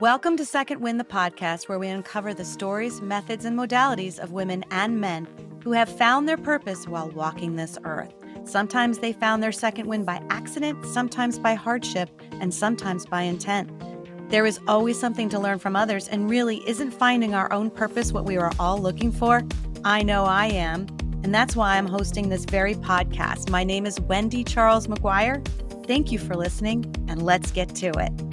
Welcome to Second Wind, the podcast where we uncover the stories, methods, and modalities of women and men who have found their purpose while walking this earth. Sometimes they found their second wind by accident, sometimes by hardship, and sometimes by intent. There is always something to learn from others, and really, isn't finding our own purpose what we are all looking for? I know I am, and that's why I'm hosting this very podcast. My name is Wendy Charles McGuire. Thank you for listening, and let's get to it.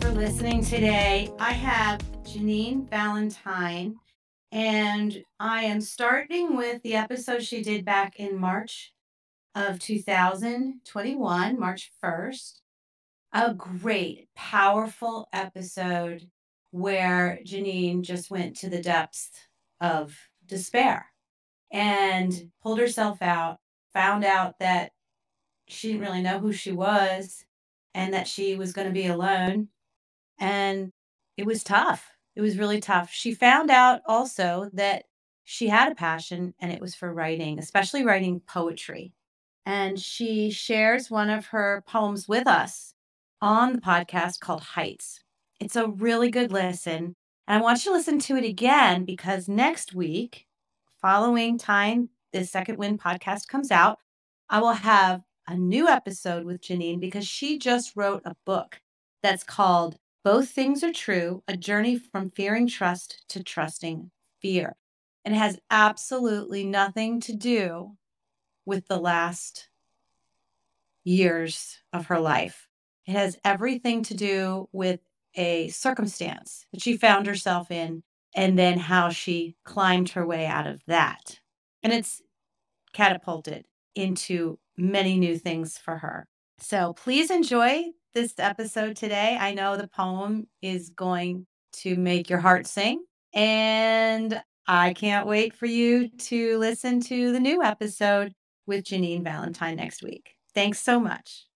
For listening today. I have Janine Valentine, and I am starting with the episode she did back in March of 2021, March 1st. A great, powerful episode where Janine just went to the depths of despair and pulled herself out, found out that she didn't really know who she was and that she was going to be alone. And it was tough. It was really tough. She found out also that she had a passion and it was for writing, especially writing poetry. And she shares one of her poems with us on the podcast called Heights. It's a really good listen. And I want you to listen to it again because next week, following time the Second Wind podcast comes out, I will have a new episode with Janine because she just wrote a book that's called Both Things Are True A Journey from Fearing Trust to Trusting Fear. And it has absolutely nothing to do with the last years of her life. It has everything to do with a circumstance that she found herself in and then how she climbed her way out of that. And it's catapulted into many new things for her. So please enjoy this episode today. I know the poem is going to make your heart sing. And I can't wait for you to listen to the new episode with Janine Valentine next week. Thanks so much.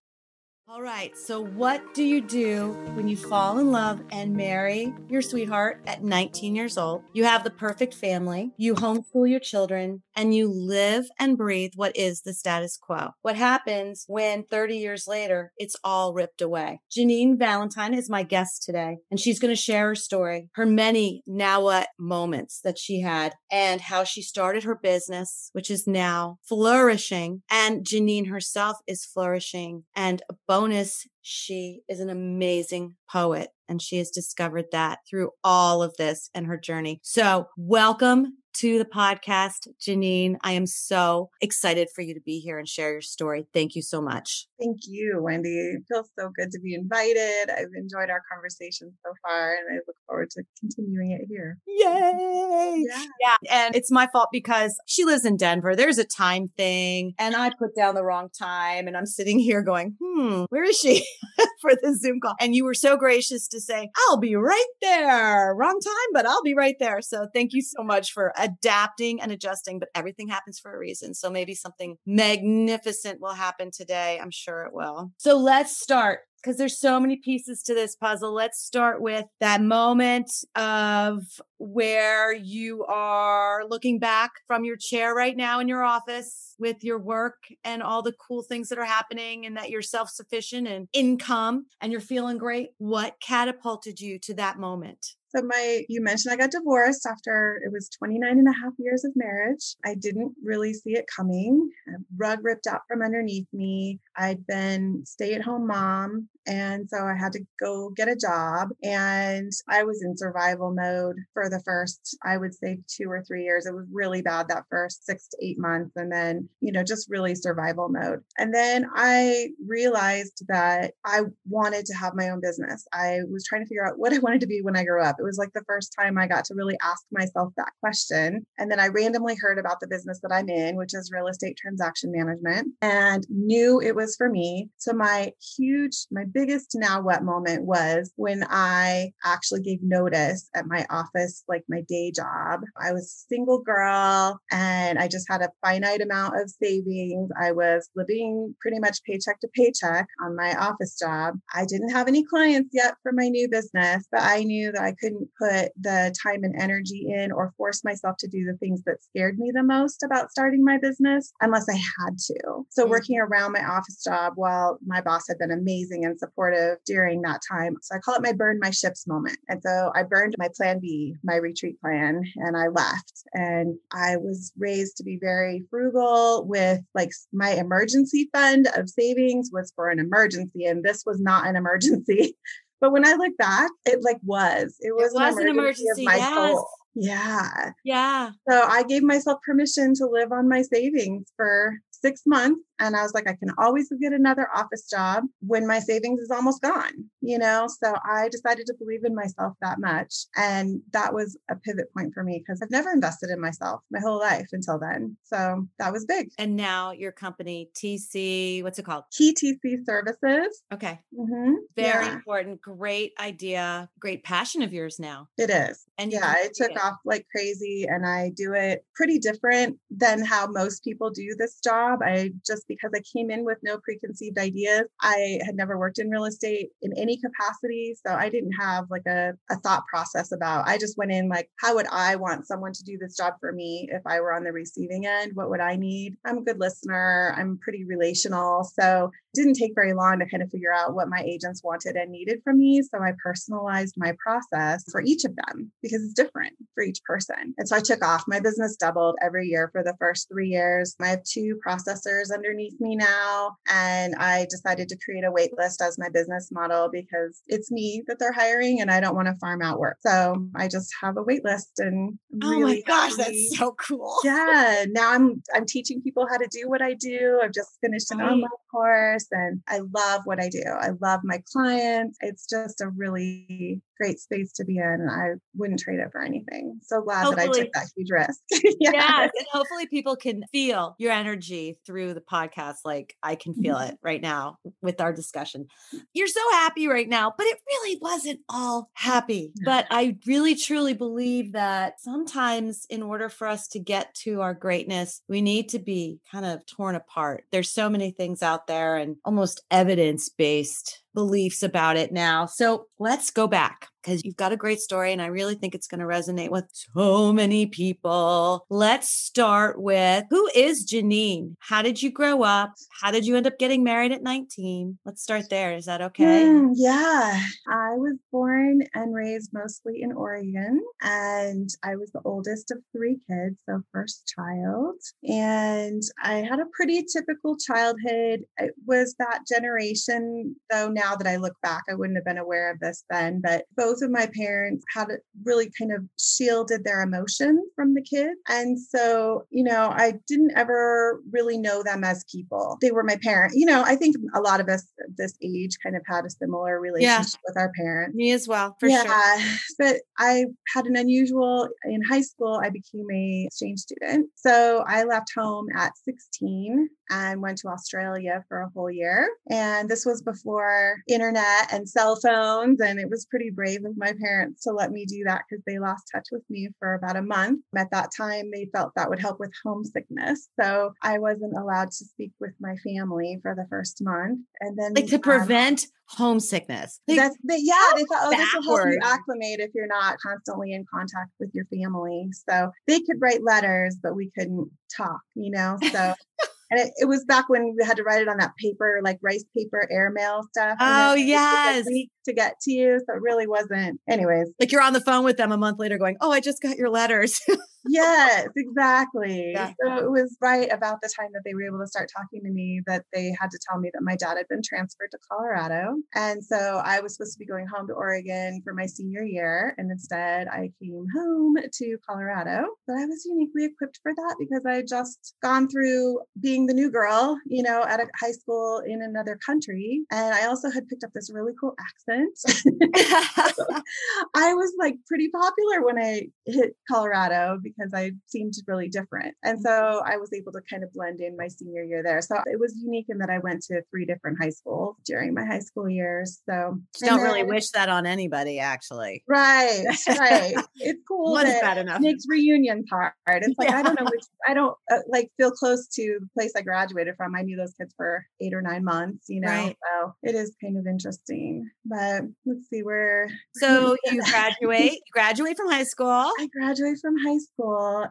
All right. So, what do you do when you fall in love and marry your sweetheart at 19 years old? You have the perfect family, you homeschool your children, and you live and breathe what is the status quo. What happens when 30 years later it's all ripped away? Janine Valentine is my guest today, and she's going to share her story, her many now what moments that she had, and how she started her business, which is now flourishing. And Janine herself is flourishing and bonus, she is an amazing poet and she has discovered that through all of this and her journey. So, welcome to the podcast, Janine. I am so excited for you to be here and share your story. Thank you so much. Thank you, Wendy. It feels so good to be invited. I've enjoyed our conversation so far and I look forward to continuing it here. Yay! Yeah. yeah. And it's my fault because she lives in Denver. There's a time thing and I put down the wrong time and I'm sitting here going, hmm, where is she for the Zoom call? And you were so gracious to say, I'll be right there. Wrong time, but I'll be right there. So thank you so much for adapting and adjusting, but everything happens for a reason. So maybe something magnificent will happen today. I'm sure it will. So let's start because there's so many pieces to this puzzle. Let's start with that moment of where you are looking back from your chair right now in your office with your work and all the cool things that are happening and that you're self-sufficient and income and you're feeling great. What catapulted you to that moment? So my you mentioned I got divorced after it was 29 and a half years of marriage. I didn't really see it coming. A rug ripped out from underneath me. I'd been stay-at-home mom and so I had to go get a job and I was in survival mode for the first I would say 2 or 3 years. It was really bad that first 6 to 8 months and then, you know, just really survival mode. And then I realized that I wanted to have my own business. I was trying to figure out what I wanted to be when I grew up. Was like the first time I got to really ask myself that question. And then I randomly heard about the business that I'm in, which is real estate transaction management, and knew it was for me. So my huge, my biggest now what moment was when I actually gave notice at my office, like my day job. I was a single girl and I just had a finite amount of savings. I was living pretty much paycheck to paycheck on my office job. I didn't have any clients yet for my new business, but I knew that I couldn't couldn't put the time and energy in or force myself to do the things that scared me the most about starting my business unless I had to. So, mm-hmm. working around my office job while my boss had been amazing and supportive during that time. So, I call it my burn my ships moment. And so, I burned my plan B, my retreat plan, and I left. And I was raised to be very frugal with like my emergency fund of savings was for an emergency. And this was not an emergency. But when I look back, it like was. It was, it was an emergency, of my yes. soul. Yeah. Yeah. So I gave myself permission to live on my savings for six months and I was like, I can always get another office job when my savings is almost gone, you know? So I decided to believe in myself that much. And that was a pivot point for me because I've never invested in myself my whole life until then. So that was big. And now your company, TC, what's it called? TTC Services. Okay. Mm-hmm. Very yeah. important. Great idea. Great passion of yours now. It is. And yeah, it took it. off like crazy. And I do it pretty different than how most people do this job. I just because I came in with no preconceived ideas. I had never worked in real estate in any capacity. So I didn't have like a, a thought process about, I just went in like, how would I want someone to do this job for me if I were on the receiving end? What would I need? I'm a good listener. I'm pretty relational. So didn't take very long to kind of figure out what my agents wanted and needed from me. So I personalized my process for each of them because it's different for each person. And so I took off. My business doubled every year for the first three years. I have two processors underneath me now. And I decided to create a wait list as my business model because it's me that they're hiring and I don't want to farm out work. So I just have a wait list and oh my gosh, that's so cool. Yeah. Now I'm I'm teaching people how to do what I do. I've just finished an right. online course and I love what I do. I love my clients. It's just a really great space to be in I wouldn't trade it for anything. So glad hopefully, that I took that huge risk. yeah. Yes. And hopefully people can feel your energy through the podcast. Like I can feel mm-hmm. it right now with our discussion. You're so happy right now, but it really wasn't all happy. But I really truly believe that sometimes in order for us to get to our greatness, we need to be kind of torn apart. There's so many things out there and almost evidence based beliefs about it now. So let's go back because you've got a great story and I really think it's going to resonate with so many people. Let's start with who is Janine? How did you grow up? How did you end up getting married at 19? Let's start there. Is that okay? Mm, yeah. I was born and raised mostly in Oregon and I was the oldest of three kids, so first child. And I had a pretty typical childhood. It was that generation, though now that I look back, I wouldn't have been aware of this then, but both both of my parents had really kind of shielded their emotions from the kids. And so, you know, I didn't ever really know them as people. They were my parents. You know, I think a lot of us this age kind of had a similar relationship yeah. with our parents. Me as well, for yeah. sure. But I had an unusual in high school, I became a exchange student. So I left home at 16 and went to Australia for a whole year. And this was before internet and cell phones. And it was pretty brave of my parents to let me do that because they lost touch with me for about a month. At that time, they felt that would help with homesickness. So I wasn't allowed to speak with my family for the first month. And then, like to um, prevent homesickness. Like, that's they, yeah, they thought, oh, this will help you acclimate if you're not constantly in contact with your family. So they could write letters, but we couldn't talk, you know? So And it, it, was back when we had to write it on that paper, like rice paper airmail stuff. Oh, yes. To get to you. So it really wasn't. Anyways. Like you're on the phone with them a month later going, Oh, I just got your letters. yes, exactly. Yeah. So it was right about the time that they were able to start talking to me that they had to tell me that my dad had been transferred to Colorado. And so I was supposed to be going home to Oregon for my senior year. And instead, I came home to Colorado. But I was uniquely equipped for that because I had just gone through being the new girl, you know, at a high school in another country. And I also had picked up this really cool accent. I was like pretty popular when I hit Colorado because I seemed really different. And so I was able to kind of blend in my senior year there. So it was unique in that I went to three different high schools during my high school years. So don't then, really wish that on anybody, actually. Right, right. It's cool. One's bad enough. Nick's reunion part. It's like yeah. I don't know which I don't uh, like feel close to the place I graduated from. I knew those kids for eight or nine months, you know. Right. So it is kind of interesting. But let's see where. So you graduate. you graduate from high school. I graduate from high school,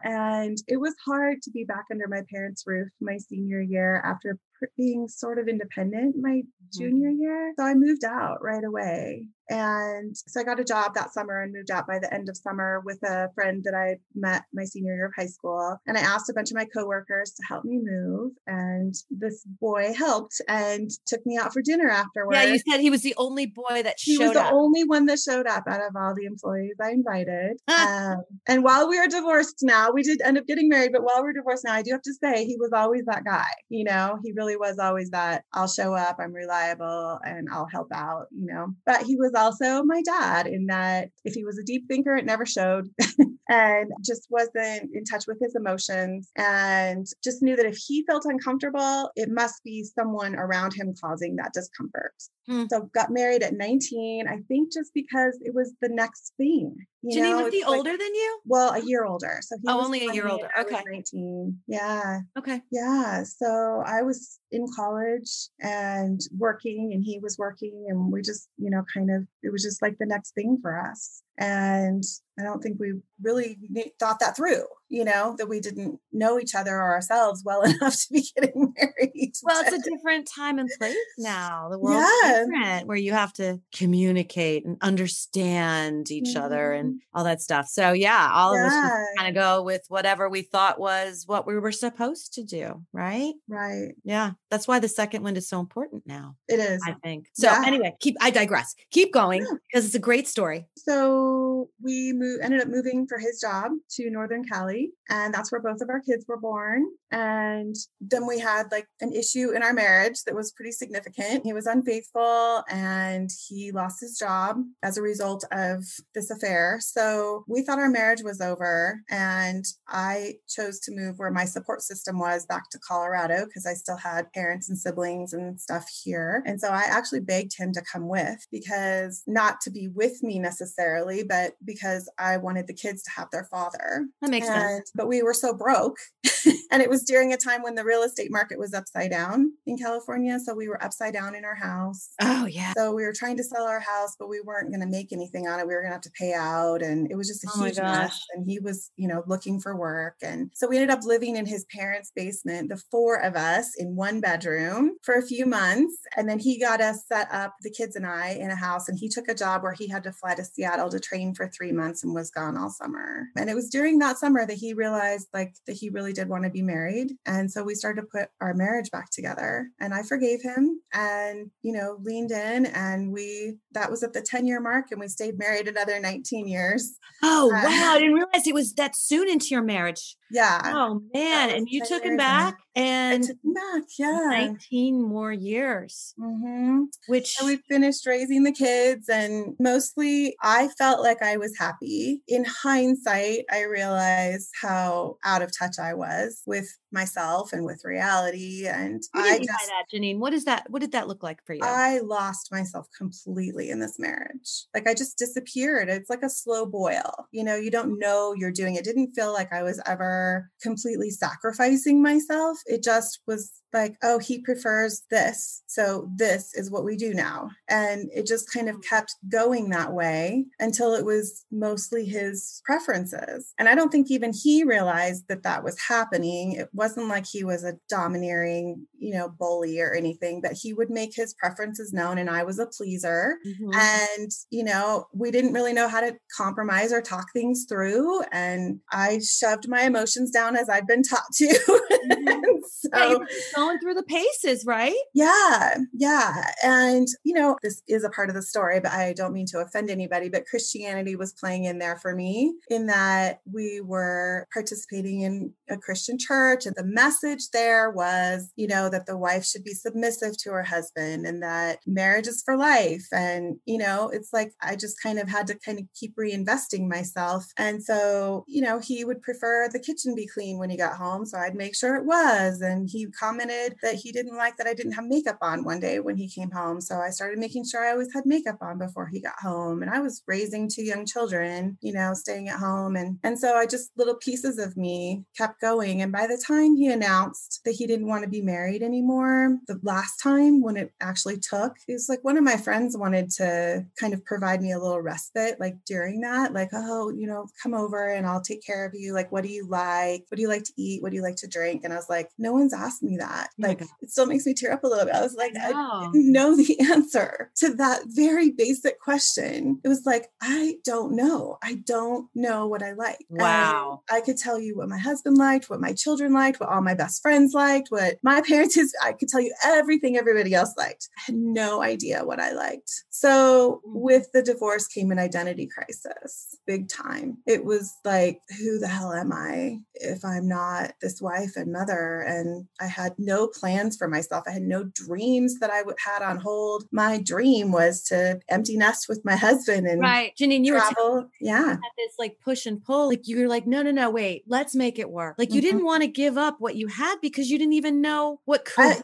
and it was hard to be back under my parents' roof my senior year after being sort of independent my mm-hmm. junior year. So I moved out right away. And so I got a job that summer and moved out by the end of summer with a friend that I met my senior year of high school. And I asked a bunch of my coworkers to help me move. And this boy helped and took me out for dinner afterwards. Yeah, you said he was the only boy that he showed up. He was the only one that showed up out of all the employees I invited. um, and while we are divorced now, we did end up getting married, but while we're divorced now, I do have to say he was always that guy. You know, he really was always that I'll show up, I'm reliable, and I'll help out, you know. But he was also my dad in that if he was a deep thinker, it never showed and just wasn't in touch with his emotions and just knew that if he felt uncomfortable, it must be someone around him causing that discomfort. Hmm. So got married at 19, I think just because it was the next thing. You Janine, know, was he like, older than you? Well, a year older. So he oh, only a year older. Okay. 19. Yeah. Okay. Yeah. So I was in college and working and he was working and we just, you know, kind of, it was just like the next thing for us. And I don't think we really thought that through, you know, that we didn't know each other or ourselves well enough to be getting married. Well, it's a different time and place now. The world's yeah. different where you have to communicate and understand each mm-hmm. other and mm-hmm. all that stuff. So, yeah, all yeah. of us kind of go with whatever we thought was what we were supposed to do. Right. Right. Yeah. That's why the second one is so important now. It is. I think. So, yeah. anyway, keep, I digress. Keep going because it's a great story. So, we moved, ended up moving for his job to Northern Cali. And that's where both of our kids were born. And then we had like an issue in our marriage that was pretty significant. He was unfaithful and he lost his job as a result of this affair. So we thought our marriage was over. And I chose to move where my support system was back to Colorado because I still had parents and siblings and stuff here. And so I actually begged him to come with because not to be with me necessarily, but because I wanted the kids to have their father. That makes and, sense. But we were so broke. and it was during a time when the real estate market was upside down in California. So we were upside down in our house. Oh, yeah. So we were trying to sell our house, but we weren't going to make anything on it. We were going to have to pay out. And it was just a oh huge mess. And he was, you know, looking for work. And so we ended up living in his parents' basement, the four of us in one bedroom for a few months. And then he got us set up, the kids and I, in a house. And he took a job where he had to fly to Seattle to train for three months and was gone all summer. And it was during that summer that he realized like that he really did want to be married. And so we started to put our marriage back together. And I forgave him and, you know, leaned in and we, that was at the 10 year mark and we stayed married another 19 years. Oh, uh, wow. I didn't realize it was that soon into your marriage. Yeah. Oh, man. And you took him back and back, yeah. 19 more years, mm-hmm. which and we finished raising the kids. And mostly I felt like I was happy. In hindsight, I realized how out of touch I was with myself and with reality. And what I just, that, Janine, what is that? What did that look like for you? I lost myself completely in this marriage. Like I just disappeared. It's like a slow boil. You know, you don't know you're doing it. Didn't feel like I was ever completely sacrificing myself. It just was like, oh, he prefers this. So this is what we do now. And it just kind of kept going that way until it was mostly his preferences. And I don't think even he realized that that was happening. It wasn't like he was a domineering, you know, bully or anything, but he would make his preferences known and I was a pleaser. Mm-hmm. And, you know, we didn't really know how to compromise or talk things through. And I shoved my emotions down as I've been taught to. So, yeah, going through the paces, right? Yeah, yeah. And, you know, this is a part of the story, but I don't mean to offend anybody, but Christianity was playing in there for me in that we were participating in a Christian church and the message there was, you know, that the wife should be submissive to her husband and that marriage is for life. And, you know, it's like I just kind of had to kind of keep reinvesting myself. And so, you know, he would prefer the kitchen be clean when he got home. So I'd make sure it was. And he commented that he didn't like that I didn't have makeup on one day when he came home. So I started making sure I always had makeup on before he got home. And I was raising two young children, you know, staying at home. And, and so I just little pieces of me kept going. And by the time he announced that he didn't want to be married anymore, the last time when it actually took, it was like one of my friends wanted to kind of provide me a little respite, like during that, like, oh, you know, come over and I'll take care of you. Like, what do you like? What do you like to eat? What do you like to drink? And I was like, no one's asked me that. Oh like, it still makes me tear up a little bit. I was like, I, I didn't know the answer to that very basic question. It was like, I don't know. I don't know what I like. Wow. I could tell you what my husband liked, what my children liked, what all my best friends liked, what my parents is. I could tell you everything everybody else liked. I had no idea what I liked. So mm. with the divorce came an identity crisis, big time. It was like, who the hell am I if I'm not this wife and mother? And I had no plans for myself. I had no dreams that I had on hold. My dream was to empty nest with my husband and right, Janine. You travel. were yeah this like push and pull. Like you were like, no, no, no, wait, let's make it work. Like you mm-hmm. didn't want to give up what you had because you didn't even know what could. I,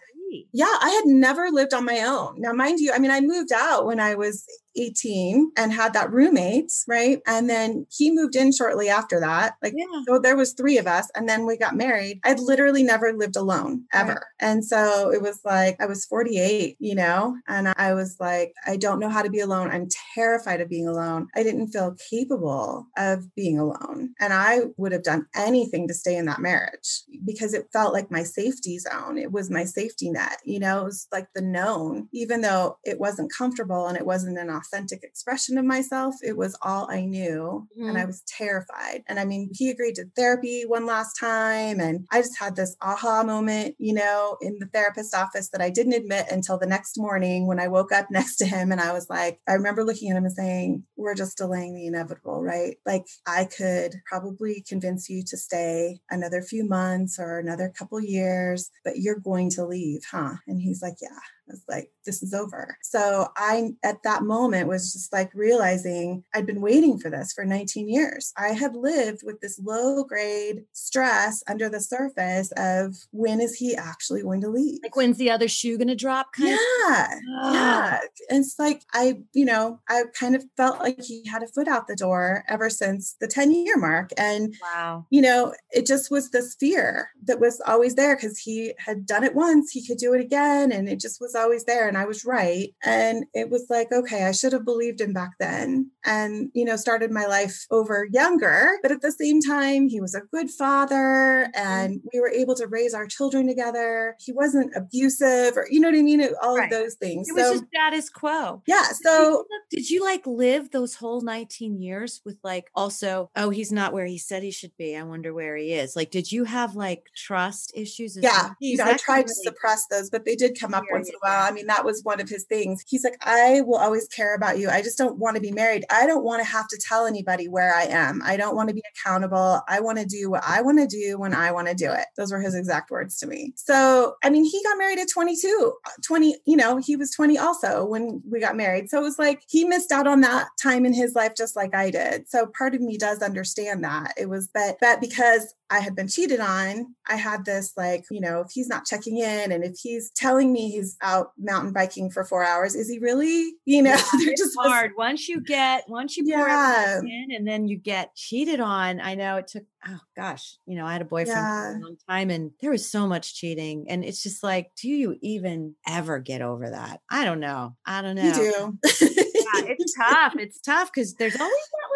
yeah, I had never lived on my own. Now, mind you, I mean, I moved out when I was 18 and had that roommate, right? And then he moved in shortly after that. Like, yeah. so there was three of us, and then we got married. I'd literally never lived alone ever. Right. And so it was like I was 48, you know, and I was like, I don't know how to be alone. I'm terrified of being alone. I didn't feel capable of being alone. And I would have done anything to stay in that marriage because it felt like my safety zone. It was my safety net, you know, it was like the known, even though it wasn't comfortable and it wasn't an authentic expression of myself. It was all I knew. Mm-hmm. And I mm-hmm. was terrified. And I mean, he agreed to therapy one last time. And I just had this aha moment, you know, in the therapist office that I didn't admit until the next morning when I woke up next to him. And I was like, I remember looking at him and saying, We're just delaying the inevitable, right? Like, I could probably convince you to stay another few months or another couple years, but you're going to leave, huh? And he's like, Yeah I was like, this is over. So I, at that moment, was just like realizing I'd been waiting for this for 19 years. I had lived with this low grade stress under the surface of when is he actually going to leave? Like, when's the other shoe going to drop? yeah. Yeah. Ah. And it's like, I, you know, I kind of felt like he had a foot out the door ever since the 10 year mark. And, wow, you know, it just was this fear that was always there because he had done it once, he could do it again. And it just was always there and I was right. And it was like, okay, I should have believed him back then and, you know, started my life over younger. But at the same time, he was a good father mm-hmm. and we were able to raise our children together. He wasn't abusive or, you know what I mean? All right. of those things. It was so, just status quo. Yeah. So did you like live those whole 19 years with like also, oh, he's not where he said he should be. I wonder where he is. Like, did you have like trust issues? Yeah. You know, I tried to suppress those, but they did come up once in a while. I mean, that was one of his things. He's like, I will always care about you. I just don't want to be married. I don't want to have to tell anybody where I am. I don't want to be accountable. I want to do what I want to do when I want to do it. Those were his exact words to me. So, I mean, he got married at 22, 20, you know, he was 20 also when we got married. So it was like he missed out on that time in his life just like I did. So part of me does understand that. It was that, that because I had been cheated on, I had this like, you know, if he's not checking in and if he's telling me he's out mountain biking for four hours, is he really? You know, yeah, they're just hard. once you get, once you pour yeah. in and then you get cheated on. I know it took, oh gosh, you know, I had a boyfriend yeah. for a long time and there was so much cheating. And it's just like, do you even ever get over that? I don't know. I don't know. You do. yeah, it's tough. It's tough because there's always that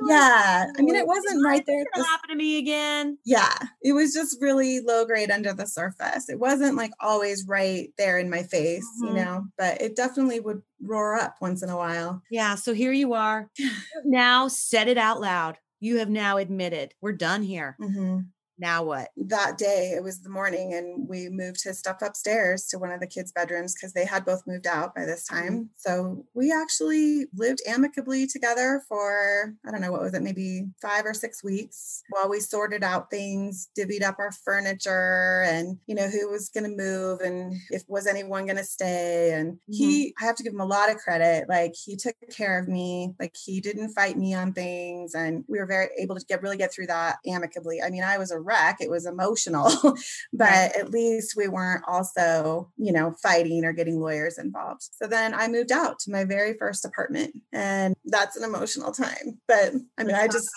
little yeah. I mean, it wasn't right there. This happened to me again. Yeah. It was just really low grade under the surface. It wasn't like always right there in my face, mm-hmm. you know, but it definitely would roar up once in a while. Yeah. So here you are. now said it out loud. You have now admitted we're done here. Mm-hmm. Now what? That day, it was the morning, and we moved his stuff upstairs to one of the kids' bedrooms because they had both moved out by this time. Mm-hmm. So we actually lived amicably together for, I don't know, what was it, maybe five or six weeks while we sorted out things, divvied up our furniture, and, you know, who was going to move and if was anyone going to stay. And mm-hmm. he, I have to give him a lot of credit. Like, he took care of me, like, he didn't fight me on things. And we were very able to get really get through that amicably. I mean, I was a wreck. It was emotional, but at least we weren't also, you know, fighting or getting lawyers involved. So then I moved out to my very first apartment, and that's an emotional time. But I mean, Let's I just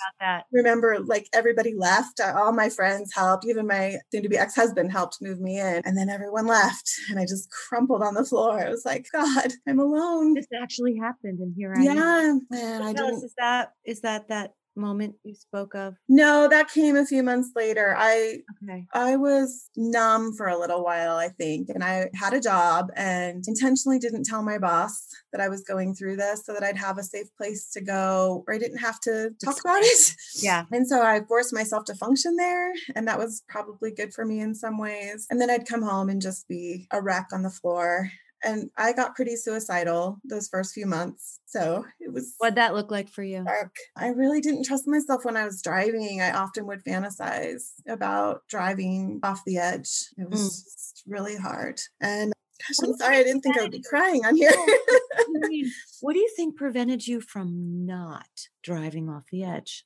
remember like everybody left. Uh, all my friends helped. Even my soon to be ex husband helped move me in, and then everyone left, and I just crumpled on the floor. I was like, God, I'm alone. This actually happened, and here I yeah, am. Yeah, and I. Is that is that that moment you spoke of? No, that came a few months later. I okay. I was numb for a little while, I think, and I had a job and intentionally didn't tell my boss that I was going through this so that I'd have a safe place to go or I didn't have to talk about it. Yeah. And so I forced myself to function there and that was probably good for me in some ways. And then I'd come home and just be a wreck on the floor and I got pretty suicidal those first few months. So it was. What'd that look like for you? Dark. I really didn't trust myself when I was driving. I often would fantasize about driving off the edge. It was mm. just really hard. And gosh, I'm sorry, I didn't think I would be crying on here. what do you think prevented you from not driving off the edge?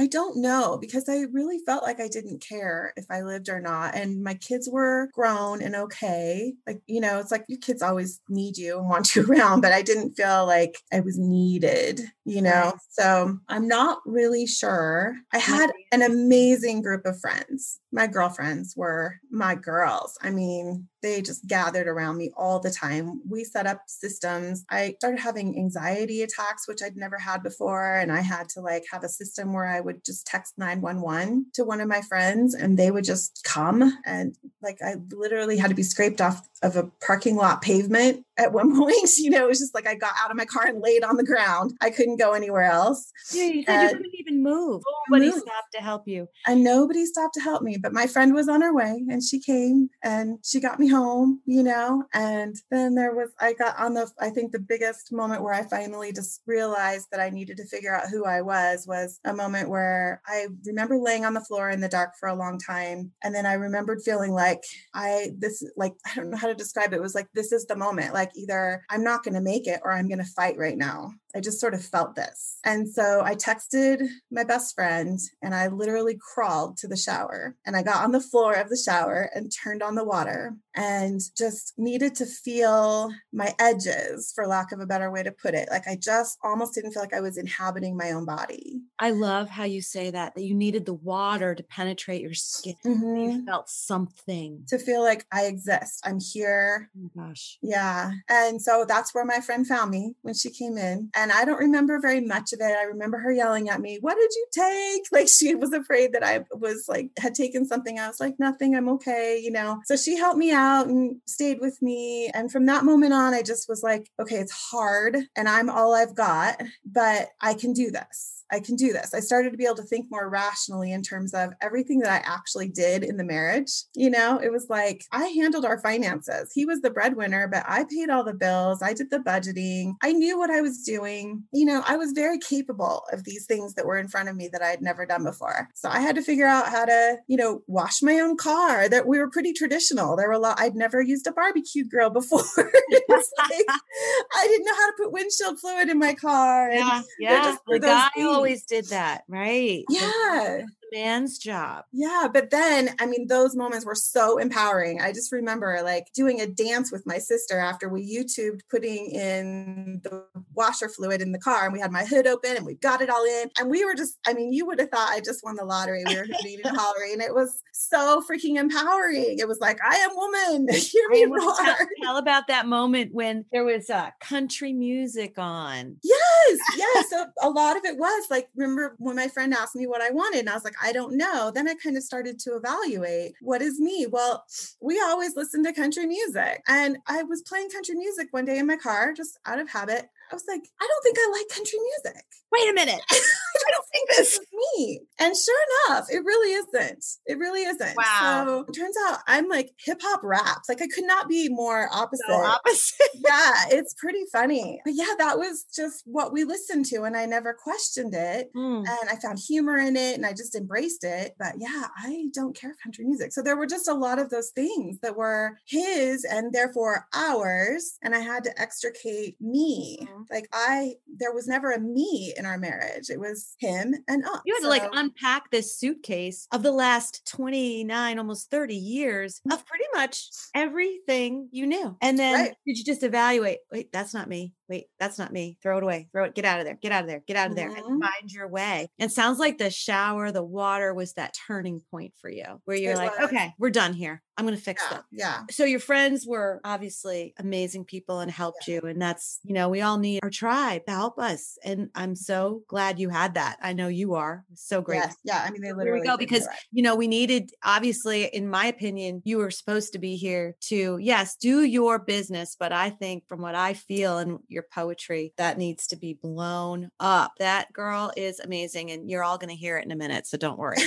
I don't know because I really felt like I didn't care if I lived or not. And my kids were grown and okay. Like, you know, it's like your kids always need you and want you around, but I didn't feel like I was needed, you know? Right. So I'm not really sure. I had an amazing group of friends. My girlfriends were my girls. I mean, they just gathered around me all the time. We set up systems. I started having anxiety attacks, which I'd never had before. And I had to like have a system where I would just text 911 to one of my friends and they would just come. And like I literally had to be scraped off of a parking lot pavement at one point. You know, it was just like I got out of my car and laid on the ground. I couldn't go anywhere else. Yeah, you said and you couldn't even move. Nobody move. stopped to help you. And nobody stopped to help me. But my friend was on her way and she came and she got me home, you know. And then there was, I got on the, I think the biggest moment where I finally just realized that I needed to figure out who I was was a moment where I remember laying on the floor in the dark for a long time. And then I remembered feeling like I, this, like, I don't know how to describe it. It was like, this is the moment. Like either I'm not going to make it or I'm going to fight right now. I just sort of felt this. And so I texted my best friend and I literally crawled to the shower and I got on the floor of the shower and turned on the water and just needed to feel my edges, for lack of a better way to put it. Like I just almost didn't feel like I was inhabiting my own body. I love how you say that, that you needed the water to penetrate your skin. Mm-hmm. You felt something. To feel like I exist. I'm here. Oh gosh. Yeah. And so that's where my friend found me when she came in. And I don't remember very much of it. I remember her yelling at me, What did you take? Like she was afraid that I was like, had taken something. I was like, Nothing, I'm okay, you know. So she helped me out and stayed with me. And from that moment on, I just was like, Okay, it's hard and I'm all I've got, but I can do this. I can do this. I started to be able to think more rationally in terms of everything that I actually did in the marriage. You know, it was like I handled our finances. He was the breadwinner, but I paid all the bills. I did the budgeting. I knew what I was doing. You know, I was very capable of these things that were in front of me that I had never done before. So I had to figure out how to, you know, wash my own car. That we were pretty traditional. There were a lot, I'd never used a barbecue grill before. like, I didn't know how to put windshield fluid in my car. Yeah. yeah. The guy always did that, right? Yeah man's job. Yeah. But then, I mean, those moments were so empowering. I just remember like doing a dance with my sister after we YouTubed putting in the washer fluid in the car and we had my hood open and we got it all in. And we were just, I mean, you would have thought I just won the lottery. We were hooting and hollering. And it was so freaking empowering. It was like, I am woman. Hear me roar. Tell, tell, about that moment when there was uh, country music on. Yes. Yes. so a lot of it was like, remember when my friend asked me what I wanted and I was like, I don't know. Then I kind of started to evaluate what is me. Well, we always listen to country music. And I was playing country music one day in my car, just out of habit. I was like, I don't think I like country music. Wait a minute. I don't think this is me. And sure enough, it really isn't. It really isn't. Wow. So it turns out I'm like hip hop raps. Like I could not be more opposite. So opposite. yeah, it's pretty funny. But yeah, that was just what we listened to. And I never questioned it. Mm. And I found humor in it and I just embraced it. But yeah, I don't care country music. So there were just a lot of those things that were his and therefore ours. And I had to extricate me. Mm-hmm. Like I, there was never a me in our marriage. It was him and us. You had so. to like unpack this suitcase of the last 29, almost 30 years of pretty much everything you knew. And then right. did you just evaluate, wait, that's not me wait, that's not me. Throw it away. Throw it. Get out of there. Get out of there. Get out of there mm-hmm. and find your way. It sounds like the shower, the water was that turning point for you where you're it like, was. okay, we're done here. I'm going to fix yeah, it. Yeah. So your friends were obviously amazing people and helped yeah. you. And that's, you know, we all need our tribe to help us. And I'm so glad you had that. I know you are so great. Yes. Yeah. I mean, they literally go because, you know, we needed, obviously, in my opinion, you were supposed to be here to, yes, do your business. But I think from what I feel and your poetry, that needs to be blown up. That girl is amazing. And you're all going to hear it in a minute. So don't worry.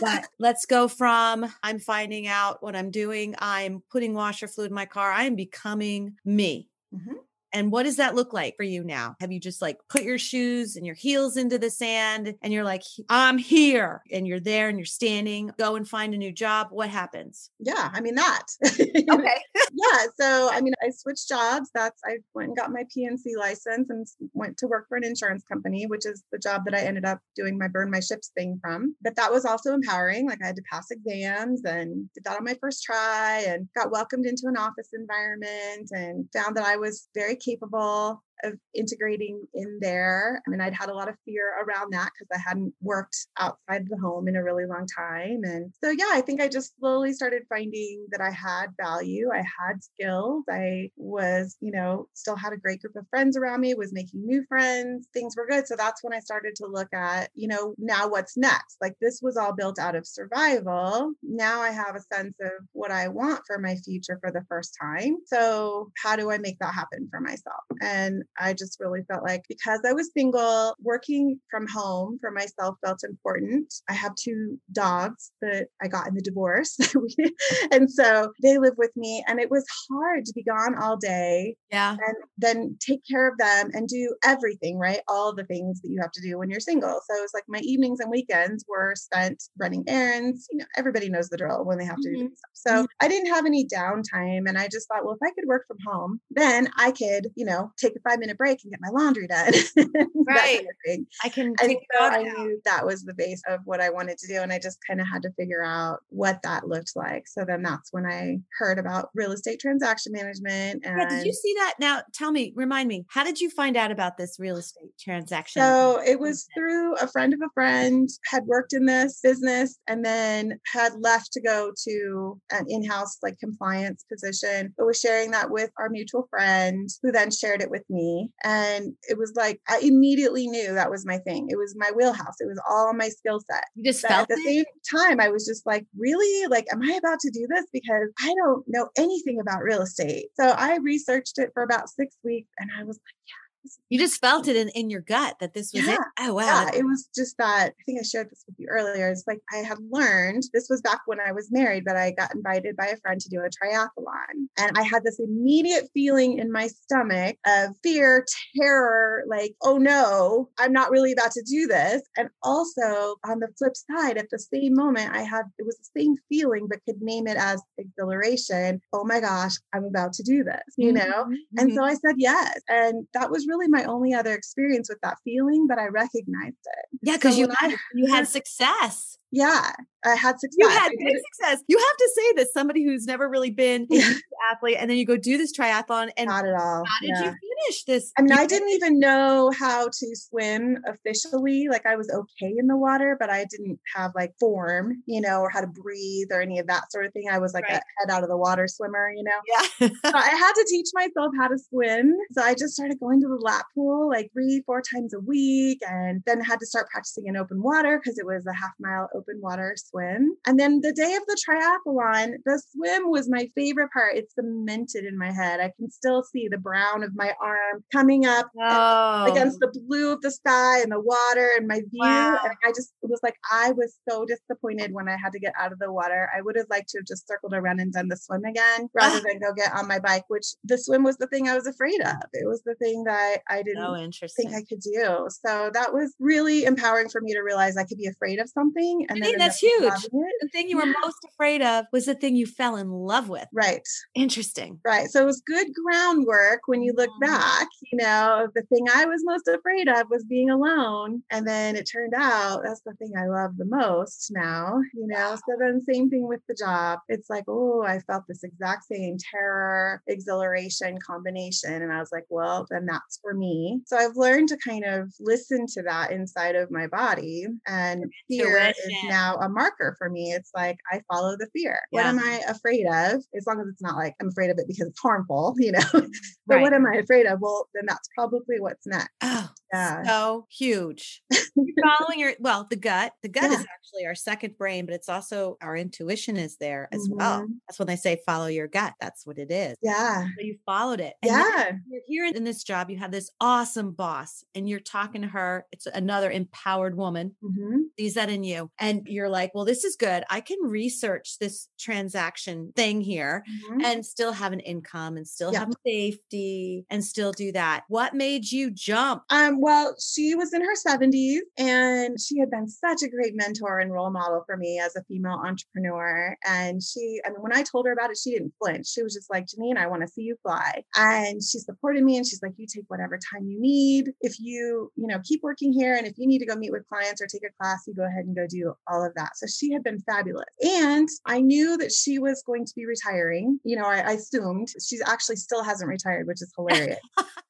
but let's go from I'm finding out what I'm doing, I'm putting washer fluid in my car, I am becoming me. Mm-hmm. And what does that look like for you now? Have you just like put your shoes and your heels into the sand and you're like, I'm here and you're there and you're standing, go and find a new job? What happens? Yeah, I mean, that. okay. yeah. So, I mean, I switched jobs. That's, I went and got my P&C license and went to work for an insurance company, which is the job that I ended up doing my burn my ships thing from. But that was also empowering. Like I had to pass exams and did that on my first try and got welcomed into an office environment and found that I was very capable of integrating in there. I mean, I'd had a lot of fear around that because I hadn't worked outside the home in a really long time. And so, yeah, I think I just slowly started finding that I had value, I had skills, I was, you know, still had a great group of friends around me, was making new friends, things were good. So that's when I started to look at, you know, now what's next? Like this was all built out of survival. Now I have a sense of what I want for my future for the first time. So, how do I make that happen for myself? And I just really felt like because I was single, working from home for myself felt important. I have two dogs that I got in the divorce. and so they live with me. And it was hard to be gone all day. Yeah. And then take care of them and do everything, right? All the things that you have to do when you're single. So it was like my evenings and weekends were spent running errands. You know, everybody knows the drill when they have to mm-hmm. do stuff. So mm-hmm. I didn't have any downtime. And I just thought, well, if I could work from home, then I could, you know, take a five minute break and get my laundry done. right. Kind of I can. And so I knew that was the base of what I wanted to do, and I just kind of had to figure out what that looked like. So then that's when I heard about real estate transaction management. And yeah, did you see that? Now tell me, remind me, how did you find out about this real estate transaction? So it was through a friend of a friend had worked in this business and then had left to go to an in-house like compliance position, but was sharing that with our mutual friend who then shared it with me. And it was like, I immediately knew that was my thing. It was my wheelhouse. It was all my skill set. You just but felt at the it? same time, I was just like, really? Like, am I about to do this? Because I don't know anything about real estate. So I researched it for about six weeks and I was like, yeah you just felt it in, in your gut that this was yeah. it. Oh wow. Yeah, it was just that I think I shared this with you earlier. It's like I had learned this was back when I was married, but I got invited by a friend to do a triathlon. And I had this immediate feeling in my stomach of fear, terror, like, oh no, I'm not really about to do this. And also on the flip side, at the same moment, I had it was the same feeling, but could name it as exhilaration. Oh my gosh, I'm about to do this, you know? Mm-hmm. And so I said yes. And that was really my only other experience with that feeling, but I recognized it. Yeah, because so you had I, you had success. Yeah, I had success. You had big success. You have to say that somebody who's never really been an athlete, and then you go do this triathlon, and not at all. How did yeah. you finish this? I mean, I didn't even know how to swim officially. Like I was okay in the water, but I didn't have like form, you know, or how to breathe or any of that sort of thing. I was like right. a head out of the water swimmer, you know. Yeah. so I had to teach myself how to swim. So I just started going to the lap pool like three, four times a week, and then had to start practicing in open water because it was a half mile open water swim. And then the day of the triathlon, the swim was my favorite part. It's cemented in my head. I can still see the brown of my arm coming up oh. against the blue of the sky and the water and my view. Wow. And I just was like, I was so disappointed when I had to get out of the water. I would have liked to have just circled around and done the swim again rather than go get on my bike, which the swim was the thing I was afraid of. It was the thing that I didn't oh, think I could do. So that was really empowering for me to realize I could be afraid of something. And I think that's huge. The thing you were yeah. most afraid of was the thing you fell in love with. Right. Interesting. Right. So it was good groundwork when you look mm-hmm. Back, you know, the thing I was most afraid of was being alone. And then it turned out that's the thing I love the most now, you know. So then same thing with the job. It's like, oh, I felt this exact same terror, exhilaration combination. And I was like, well, then that's for me. So I've learned to kind of listen to that inside of my body. And fear is now a marker for me. It's like I follow the fear. Yeah. What am I afraid of? As long as it's not like I'm afraid of it because it's harmful, you know. but right. what am I afraid of? Well, then that's probably what's next. Oh, yeah. so huge. following your well, the gut. The gut yeah. is actually our second brain, but it's also our intuition is there as mm-hmm. well. That's when they say follow your gut. That's what it is. Yeah. So you followed it. And yeah. You're here in this job. You have this awesome boss, and you're talking to her. It's another empowered woman. Mm-hmm. Sees that in you, and you're like, "Well, this is good. I can research this transaction thing here, mm-hmm. and still have an income, and still yeah. have safety, and still do that." What made you jump? Um. Well, she was in her 70s, and she had been such a great mentor and role model for me as a female entrepreneur. And she, I mean, when I told her about it, she didn't flinch. She was just like, Janine, I want to see you fly. And she supported me and she's like, you take whatever time you need. If you, you know, keep working here and if you need to go meet with clients or take a class, you go ahead and go do all of that. So she had been fabulous. And I knew that she was going to be retiring. You know, I, I assumed she actually still hasn't retired, which is hilarious.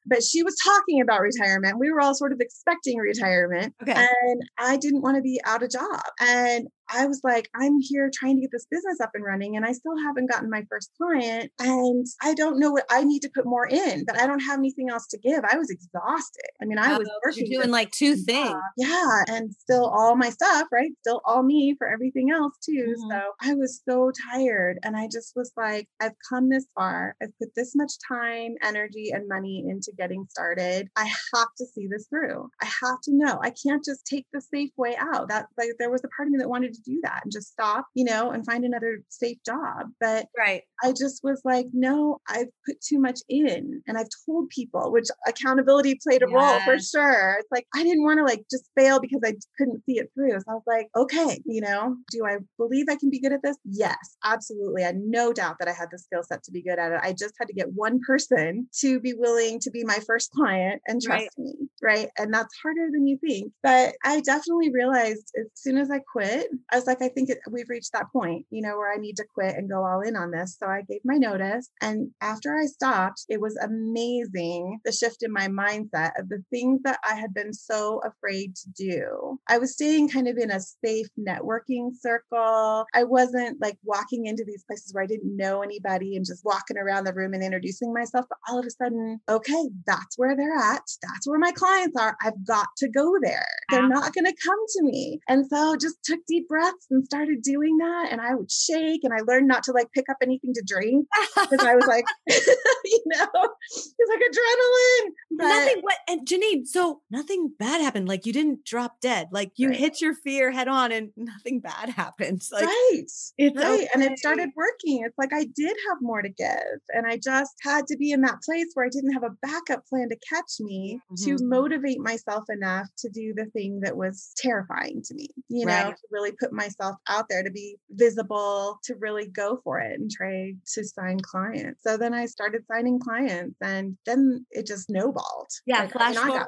But she was talking about retirement. We were all sort of expecting retirement. Okay. And I didn't want to be out of job. And I was like, I'm here trying to get this business up and running, and I still haven't gotten my first client. And I don't know what I need to put more in, but I don't have anything else to give. I was exhausted. I mean, I was working. You're doing like two things. Yeah. And still all my stuff, right? Still all me for everything else, too. Mm-hmm. So I was so tired. And I just was like, I've come this far. I've put this much time, energy, and money into getting started. I have to see this through. I have to know. I can't just take the safe way out. That, like, there was a part of me that wanted to do that and just stop, you know, and find another safe job. But right. I just was like, no, I've put too much in and I've told people, which accountability played a role for sure. It's like I didn't want to like just fail because I couldn't see it through. So I was like, okay, you know, do I believe I can be good at this? Yes, absolutely. I had no doubt that I had the skill set to be good at it. I just had to get one person to be willing to be my first client and trust right. me. Right. And that's harder than you think. But I definitely realized as soon as I quit, I was like, I think it, we've reached that point, you know, where I need to quit and go all in on this. So I gave my notice. And after I stopped, it was amazing the shift in my mindset of the things that I had been so afraid to do. I was staying kind of in a safe networking circle. I wasn't like walking into these places where I didn't know anybody and just walking around the room and introducing myself. But all of a sudden, okay, that's where they're at. That's where my clients are. I've got to go there. They're not going to come to me. And so just took deep breaths and started doing that. And I would shake and I learned not to like pick up anything to drink because I was like, you know, it's like adrenaline. But nothing what and Janine, so nothing bad happened. Like you didn't drop dead. Like you right. hit your fear head on and nothing bad happened. Like, right. It's right. Okay. And it started working. It's like I did have more to give. And I just had to be in that place where I didn't have a backup plan to catch me mm-hmm. to motivate myself enough to do the thing that was terrifying to me, you right. know, to really put myself out there to be visible, to really go for it and try to sign clients. So then I started signing clients and then it just snowballed. Yeah, like, flash forward.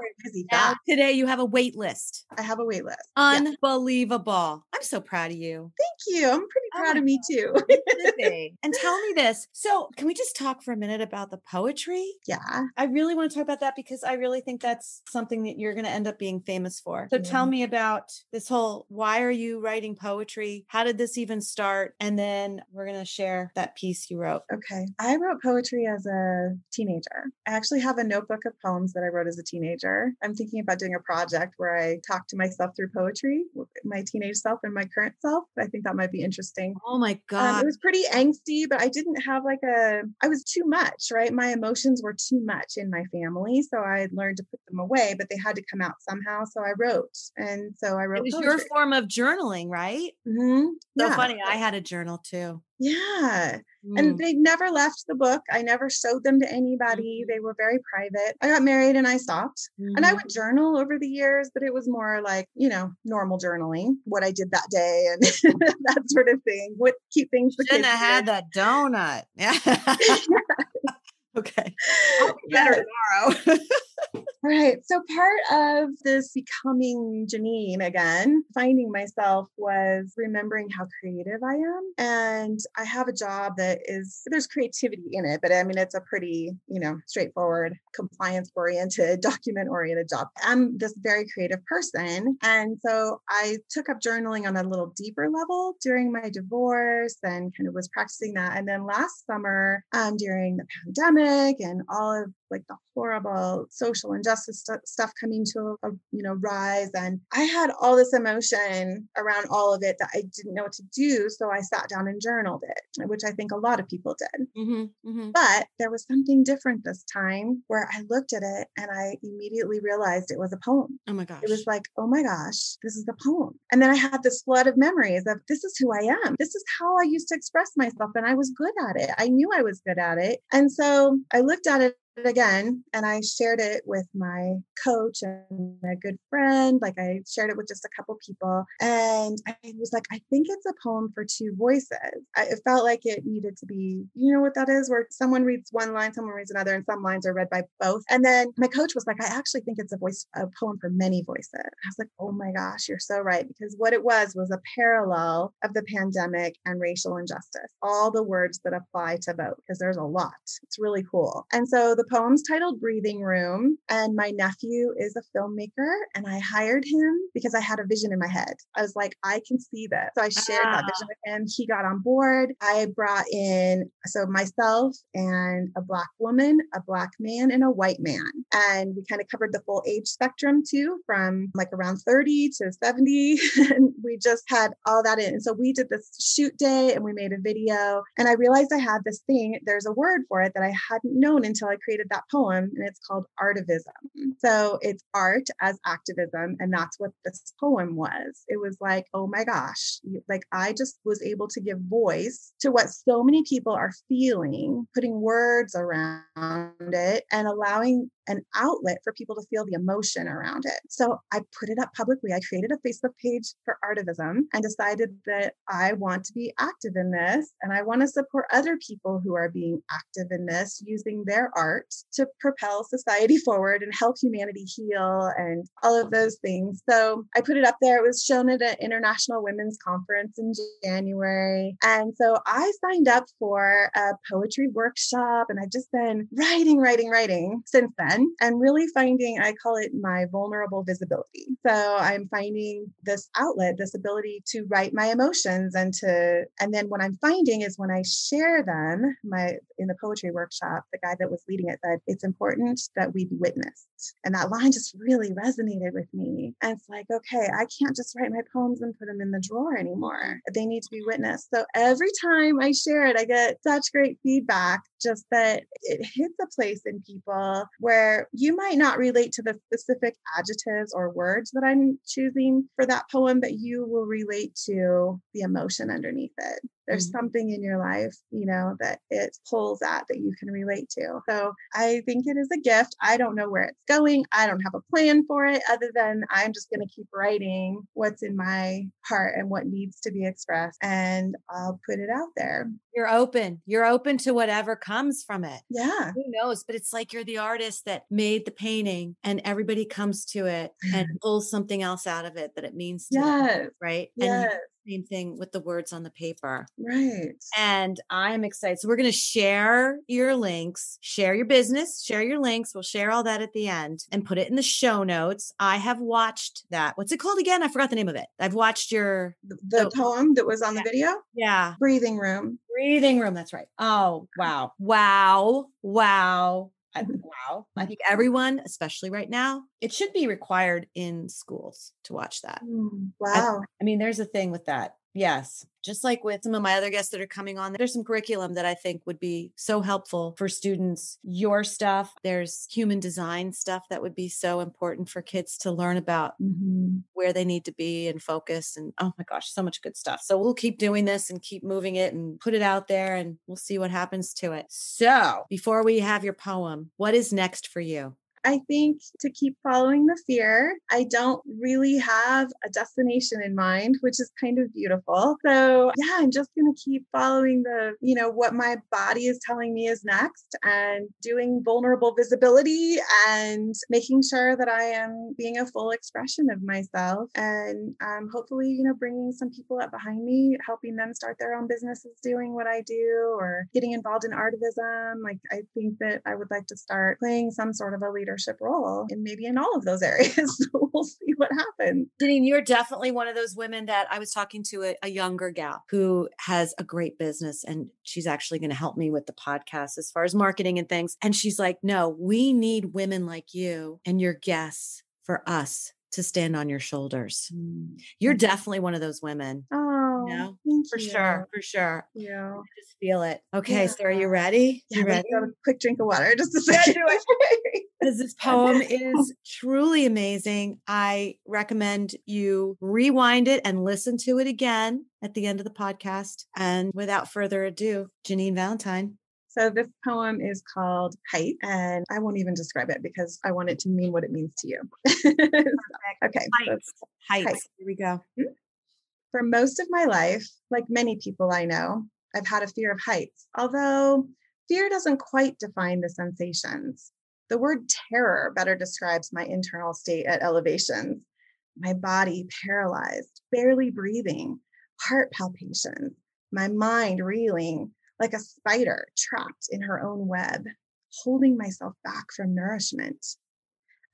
Now, today you have a wait list. I have a wait list. Unbelievable. Yeah. I'm so proud of you. Thank you. I'm pretty oh proud oh of me God. too. and tell me this. So, can we just talk for a minute about the poetry? Yeah. I really want to talk about that because I really think that's something that you're going to end up being famous for. So Yeah. tell me about this whole why are you writing poetry? How did this even start? And then we're going to share that piece you wrote. Okay. I wrote poetry as a teenager. I actually have a notebook of poems that I wrote as a teenager. I'm thinking about doing a project where I talk to myself through poetry, my teenage self and my current self. I think that might be interesting. Oh my Um, god. it was pretty angsty, but I didn't have like a, I was too much, right? My emotions were too much in my family. So I learned to put them away, but they had to come out somehow. So I wrote. And so I wrote. it was poetry. your form of journaling, right? Mhm. So Yeah. funny. I had a journal too. Yeah. Mm. And they never left the book. I never showed them to anybody. Mm-hmm. They were very private. I got married and I stopped. And I Mhm. would journal over the years, but it was more like, you know, normal journaling, what I did that day and that sort of thing. What keep things the shouldn't have had that donut. Yeah. okay. I'll be better tomorrow. Right. So part of this becoming Janine again, finding myself was remembering how creative I am. And I have a job that is, there's creativity in it, but I mean, it's a pretty, you know, straightforward, compliance oriented, document oriented job. I'm this very creative person. And so I took up journaling on a little deeper level during my divorce and kind of was practicing that. And then last summer, um, during the pandemic and all of like the horrible social injustice stu- stuff coming to a, you know rise and i had all this emotion around all of it that i didn't know what to do so i sat down and journaled it which i think a lot of people did hmm hmm but there was something different this time where i looked at it and i immediately realized it was a poem Oh my gosh. it was like, oh my gosh, this is a poem. And then I had this flood of memories of this is who I am. This is how I used to express myself. And I was good at it. I knew I was good at it. And so I looked at it again and I shared it with my coach and a good friend. Like I shared it with just a couple people. And I was like, I think it's a poem for two voices. I, it felt like it needed to be, you know what that is, where someone reads one line, someone reads another, and some lines are read by both. And then my coach was like, I actually think it's a voice, a poem for many voices. I was like, oh my gosh, you're so right. Because what it was was a parallel of the pandemic and racial injustice, all the words that apply to both, because there's a lot. It's really cool. And so the poem's titled Breathing Room. And my nephew is a filmmaker, and I hired him because I had a vision in my head. I was like, I can see this. So I shared that Ah. vision with him. He got on board. I brought in, so myself and a Black woman, a Black man, and a white man. And we kind of covered the full age spectrum too, from like around 30 to 70. and we just had all that in. And so we did this shoot day and we made a video. And I realized I had this thing, there's a word for it that I hadn't known until I created that poem, and it's called artivism. Mm-hmm. So it's art as activism. And that's what this poem was. It was like, oh my gosh, like I just was able to give voice to what so many people are feeling, putting words around it and allowing an outlet for people to feel the emotion around it. So I put it up publicly. I created a Facebook page for Artivism and decided that I want to be active in this and I want to support other people who are being active in this using their art to propel society forward and help humanity heal and all of those things. So I put it up there. It was shown at an international women's conference in January. And so I signed up for a poetry workshop and I've just been writing, writing, writing since then and really finding, I call it my vulnerable visibility. So I'm finding this outlet, this ability to write my emotions and to, and then what I'm finding is when I share them, my, in the poetry workshop, the guy that was leading it said, it's important that we be witnessed. And that line just really resonated with me. And it's like, okay, I can't just write my poems and put them in the drawer anymore. They need to be witnessed. So every time I share it, I get such great feedback, just that it hits a place in people where you might not relate to the specific adjectives or words that I'm choosing for that poem, but you will relate to the emotion underneath it there's Mhm. something in your life, you know, that it pulls at that you can relate to. So I think it is a gift. I don't know where it's going. I don't have a plan for it other than I'm just going to keep writing what's in my heart and what needs to be expressed and I'll put it out there. You're open. You're open to whatever comes from it. Yeah. Who knows? But it's like you're the artist that made the painting and everybody comes to it and pulls something else out of it that it means to yes. them. Right. Yes. And same thing with the words on the paper. Right. And I'm excited. So we're going to share your links, share your business, share your links. We'll share all that at the end and put it in the show notes. I have watched that. What's it called again? I forgot the name of it. I've watched your the, the poem that was on yeah. the video. Yeah. Breathing room. Breathing room. That's right. Oh, wow. Wow. Wow. I, wow. I think everyone, especially right now, it should be required in schools to watch that. Mm, wow. I, I mean, there's a thing with that. Yes. Just like with some of my other guests that are coming on, there's some curriculum that I think would be so helpful for students. Your stuff, there's human design stuff that would be so important for kids to learn about mm-hmm. where they need to be and focus. And oh my gosh, so much good stuff. So we'll keep doing this and keep moving it and put it out there and we'll see what happens to it. So before we have your poem, what is next for you? I think to keep following the fear, I don't really have a destination in mind, which is kind of beautiful. So, yeah, I'm just going to keep following the, you know, what my body is telling me is next and doing vulnerable visibility and making sure that I am being a full expression of myself and um, hopefully, you know, bringing some people up behind me, helping them start their own businesses doing what I do or getting involved in artivism. Like, I think that I would like to start playing some sort of a leader leadership role and maybe in all of those areas. so we'll see what happens. Janine, you're definitely one of those women that I was talking to a, a younger gal who has a great business and she's actually going to help me with the podcast as far as marketing and things. And she's like, no, we need women like you and your guests for us to stand on your shoulders. Mm. You're definitely one of those women. Oh, know? for you. sure, for sure. Yeah, just feel it. Okay, yeah. so are you ready? Yeah, you ready? a quick drink of water just to say Because this poem is truly amazing. I recommend you rewind it and listen to it again at the end of the podcast. And without further ado, Janine Valentine. So this poem is called Height, and I won't even describe it because I want it to mean what it means to you. okay. Heights. Heights. Height. Here we go. Hmm? For most of my life, like many people I know, I've had a fear of heights, although fear doesn't quite define the sensations. The word terror better describes my internal state at elevations. My body paralyzed, barely breathing, heart palpitations, my mind reeling, like a spider trapped in her own web, holding myself back from nourishment.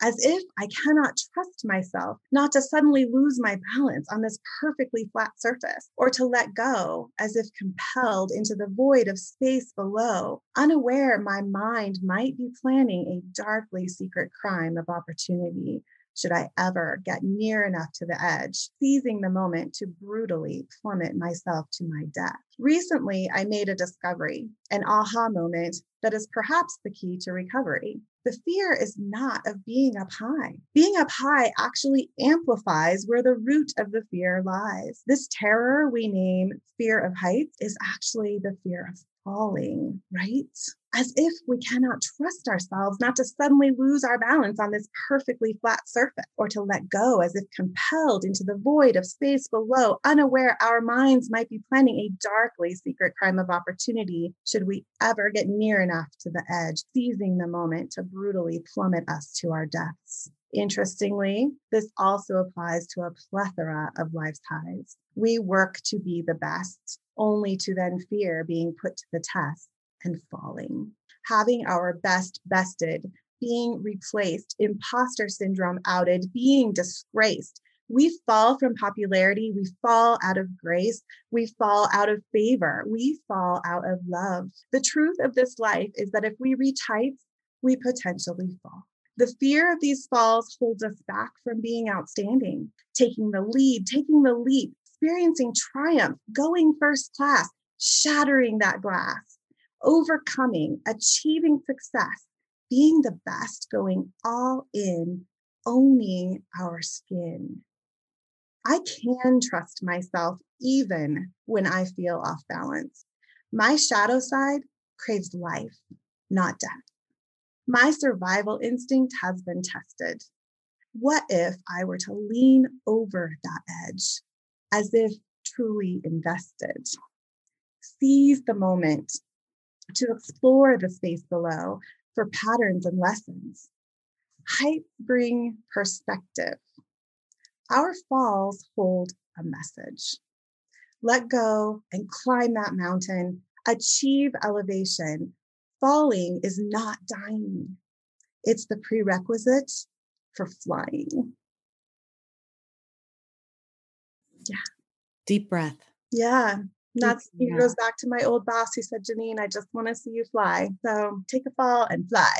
As if I cannot trust myself not to suddenly lose my balance on this perfectly flat surface, or to let go as if compelled into the void of space below, unaware my mind might be planning a darkly secret crime of opportunity should I ever get near enough to the edge, seizing the moment to brutally plummet myself to my death. Recently, I made a discovery, an aha moment that is perhaps the key to recovery. The fear is not of being up high. Being up high actually amplifies where the root of the fear lies. This terror we name fear of heights is actually the fear of falling, right? As if we cannot trust ourselves not to suddenly lose our balance on this perfectly flat surface or to let go as if compelled into the void of space below, unaware our minds might be planning a darkly secret crime of opportunity should we ever get near enough to the edge, seizing the moment to brutally plummet us to our deaths. Interestingly, this also applies to a plethora of life's highs. We work to be the best, only to then fear being put to the test and falling. Having our best bested, being replaced, imposter syndrome outed, being disgraced. We fall from popularity. We fall out of grace. We fall out of favor. We fall out of love. The truth of this life is that if we reach heights, we potentially fall. The fear of these falls holds us back from being outstanding, taking the lead, taking the leap, experiencing triumph, going first class, shattering that glass, overcoming, achieving success, being the best, going all in, owning our skin. I can trust myself even when I feel off balance. My shadow side craves life, not death. My survival instinct has been tested. What if I were to lean over that edge as if truly invested? Seize the moment to explore the space below for patterns and lessons. Heights bring perspective. Our falls hold a message. Let go and climb that mountain, achieve elevation. Falling is not dying, it's the prerequisite for flying. Yeah. Deep breath. Yeah. That's yeah. goes back to my old boss who said, Janine, I just want to see you fly. So take a fall and fly.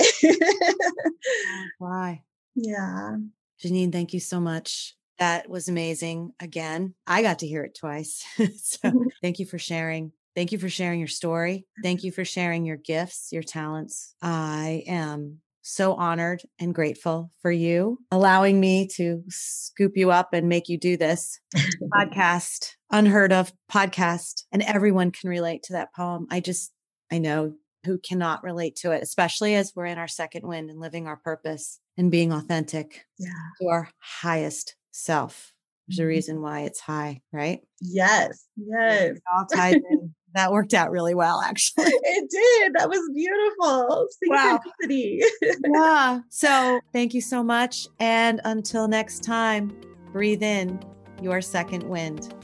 fly. Yeah. Janine, thank you so much. That was amazing. Again, I got to hear it twice. so thank you for sharing. Thank you for sharing your story. Thank you for sharing your gifts, your talents. I am so honored and grateful for you allowing me to scoop you up and make you do this podcast, unheard of podcast. And everyone can relate to that poem. I just, I know who cannot relate to it, especially as we're in our second wind and living our purpose and being authentic yeah. to our highest self. There's a mm-hmm. reason why it's high, right? Yes. Yes. all tied in that worked out really well, actually. It did. That was beautiful. Synchronicity. Wow. yeah. So thank you so much. And until next time, breathe in your second wind.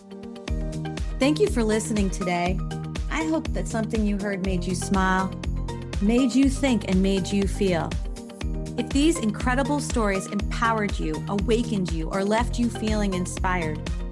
Thank you for listening today. I hope that something you heard made you smile, made you think, and made you feel. If these incredible stories empowered you, awakened you, or left you feeling inspired,